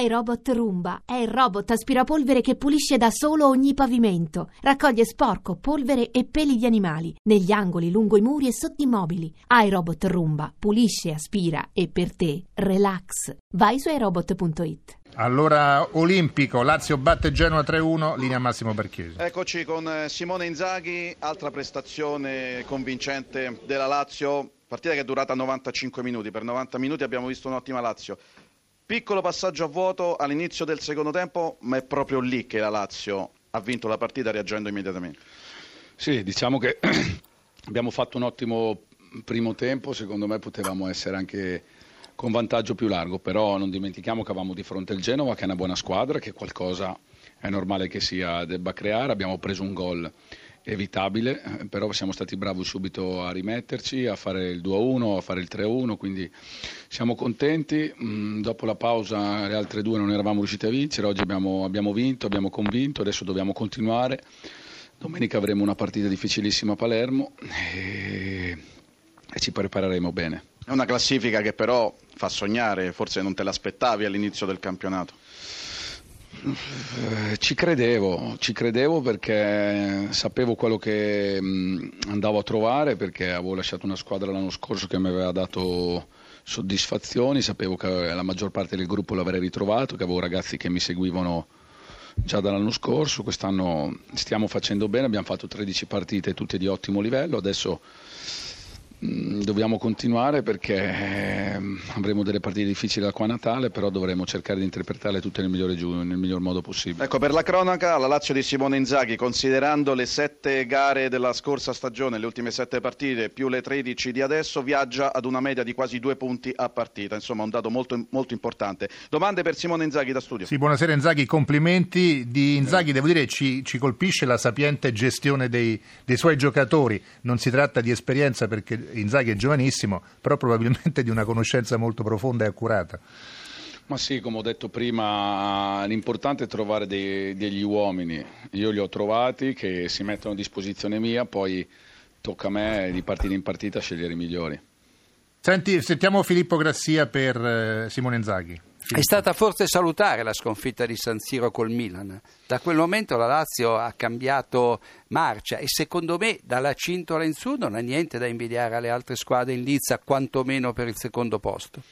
iRobot Roomba è il robot aspirapolvere che pulisce da solo ogni pavimento. Raccoglie sporco, polvere e peli di animali negli angoli, lungo i muri e sotto i mobili. iRobot Roomba pulisce, aspira e per te relax. Vai su iRobot.it. Allora, Olimpico, Lazio batte Genoa 3-1, linea Massimo Barchesi. Eccoci con eh, Simone Inzaghi, altra prestazione convincente della Lazio, partita che è durata 95 minuti, per 90 minuti abbiamo visto un'ottima Lazio. Piccolo passaggio a vuoto all'inizio del secondo tempo, ma è proprio lì che la Lazio ha vinto la partita reagendo immediatamente. Sì, diciamo che abbiamo fatto un ottimo primo tempo, secondo me potevamo essere anche con vantaggio più largo, però non dimentichiamo che avevamo di fronte il Genova che è una buona squadra, che qualcosa è normale che sia debba creare, abbiamo preso un gol evitabile, però siamo stati bravi subito a rimetterci, a fare il 2-1, a fare il 3-1, quindi siamo contenti. Mm, dopo la pausa le altre due non eravamo riusciti a vincere, oggi abbiamo, abbiamo vinto, abbiamo convinto, adesso dobbiamo continuare. Domenica avremo una partita difficilissima a Palermo e, e ci prepareremo bene. È una classifica che però fa sognare, forse non te l'aspettavi all'inizio del campionato. Eh, ci credevo, ci credevo perché sapevo quello che mh, andavo a trovare, perché avevo lasciato una squadra l'anno scorso che mi aveva dato soddisfazioni, sapevo che la maggior parte del gruppo l'avrei ritrovato, che avevo ragazzi che mi seguivano già dall'anno scorso, quest'anno stiamo facendo bene, abbiamo fatto 13 partite tutte di ottimo livello, adesso Mm, dobbiamo continuare perché ehm, avremo delle partite difficili da qua a Natale, però dovremo cercare di interpretarle tutte nel, migliore, nel miglior modo possibile. Ecco, per la cronaca, la Lazio di Simone Inzaghi, considerando le sette gare della scorsa stagione, le ultime sette partite, più le 13 di adesso, viaggia ad una media di quasi due punti a partita, insomma un dato molto, molto importante. Domande per Simone Inzaghi da studio. Sì, buonasera Inzaghi, complimenti. Di Inzaghi, devo dire, ci, ci colpisce la sapiente gestione dei, dei suoi giocatori. Non si tratta di esperienza perché Inzaghi è giovanissimo, però probabilmente di una conoscenza molto profonda e accurata. Ma sì, come ho detto prima, l'importante è trovare dei, degli uomini. Io li ho trovati che si mettono a disposizione mia, poi tocca a me di partita in partita scegliere i migliori. Senti, sentiamo Filippo Grassia per eh, Simone Inzaghi. È stata forse salutare la sconfitta di San Siro col Milan. Da quel momento la Lazio ha cambiato marcia e secondo me dalla cintola in su non ha niente da invidiare alle altre squadre in Lizza, quantomeno per il secondo posto.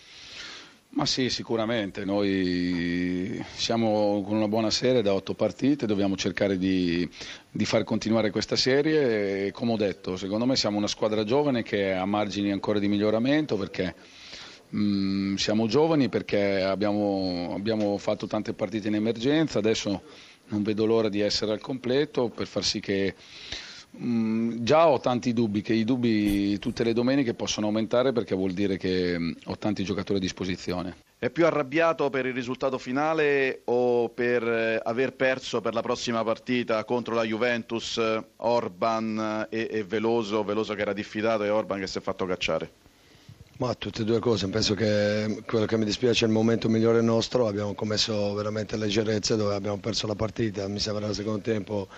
Ma sì, sicuramente. Noi siamo con una buona serie da otto partite, dobbiamo cercare di, di, far continuare questa serie e come ho detto, secondo me siamo una squadra giovane che ha margini ancora di miglioramento perché Mm, siamo giovani perché abbiamo, abbiamo fatto tante partite in emergenza, adesso non vedo l'ora di essere al completo per far sì che Mm, già ho tanti dubbi, che i dubbi tutte le domeniche possono aumentare perché vuol dire che mm, ho tanti giocatori a disposizione. È più arrabbiato per il risultato finale o per eh, aver perso per la prossima partita contro la Juventus Orban e, e Veloso, Veloso che era diffidato e Orban che si è fatto cacciare? Ma tutte e due cose, penso che quello che mi dispiace è il momento migliore nostro, abbiamo commesso veramente leggerezze dove abbiamo perso la partita, mi sembra nel secondo tempo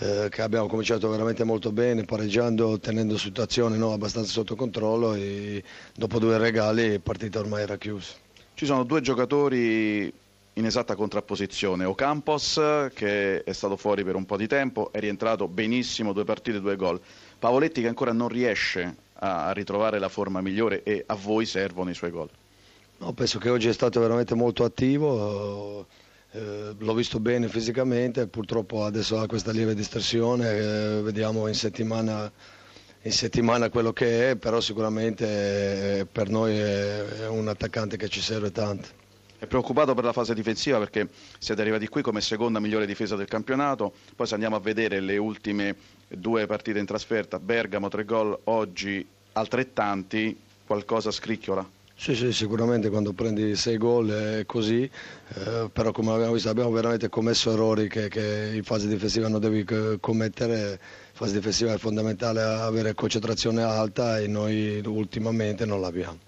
eh, che abbiamo cominciato veramente molto bene, pareggiando, tenendo situazione no, abbastanza sotto controllo e dopo due regali la partita ormai era chiusa. Ci sono due giocatori in esatta contrapposizione, Ocampos che è stato fuori per un po' di tempo, è rientrato benissimo, due partite, due gol, Pavoletti che ancora non riesce a ritrovare la forma migliore e a voi servono i suoi gol? No, penso che oggi è stato veramente molto attivo, eh, l'ho visto bene fisicamente, purtroppo adesso ha questa lieve distorsione, eh, vediamo in settimana, in settimana, quello che è, però sicuramente eh, per noi è, è un attaccante che ci serve tanto. È preoccupato per la fase difensiva perché siete arrivati qui come seconda migliore difesa del campionato, poi se andiamo a vedere le ultime due partite in trasferta, Bergamo tre gol, oggi altrettanti, qualcosa scricchiola? Sì, sì, sicuramente quando prendi sei gol è così, eh, però come abbiamo visto abbiamo veramente commesso errori che, che in fase difensiva non devi commettere, in fase difensiva è fondamentale avere concentrazione alta e noi ultimamente non l'abbiamo.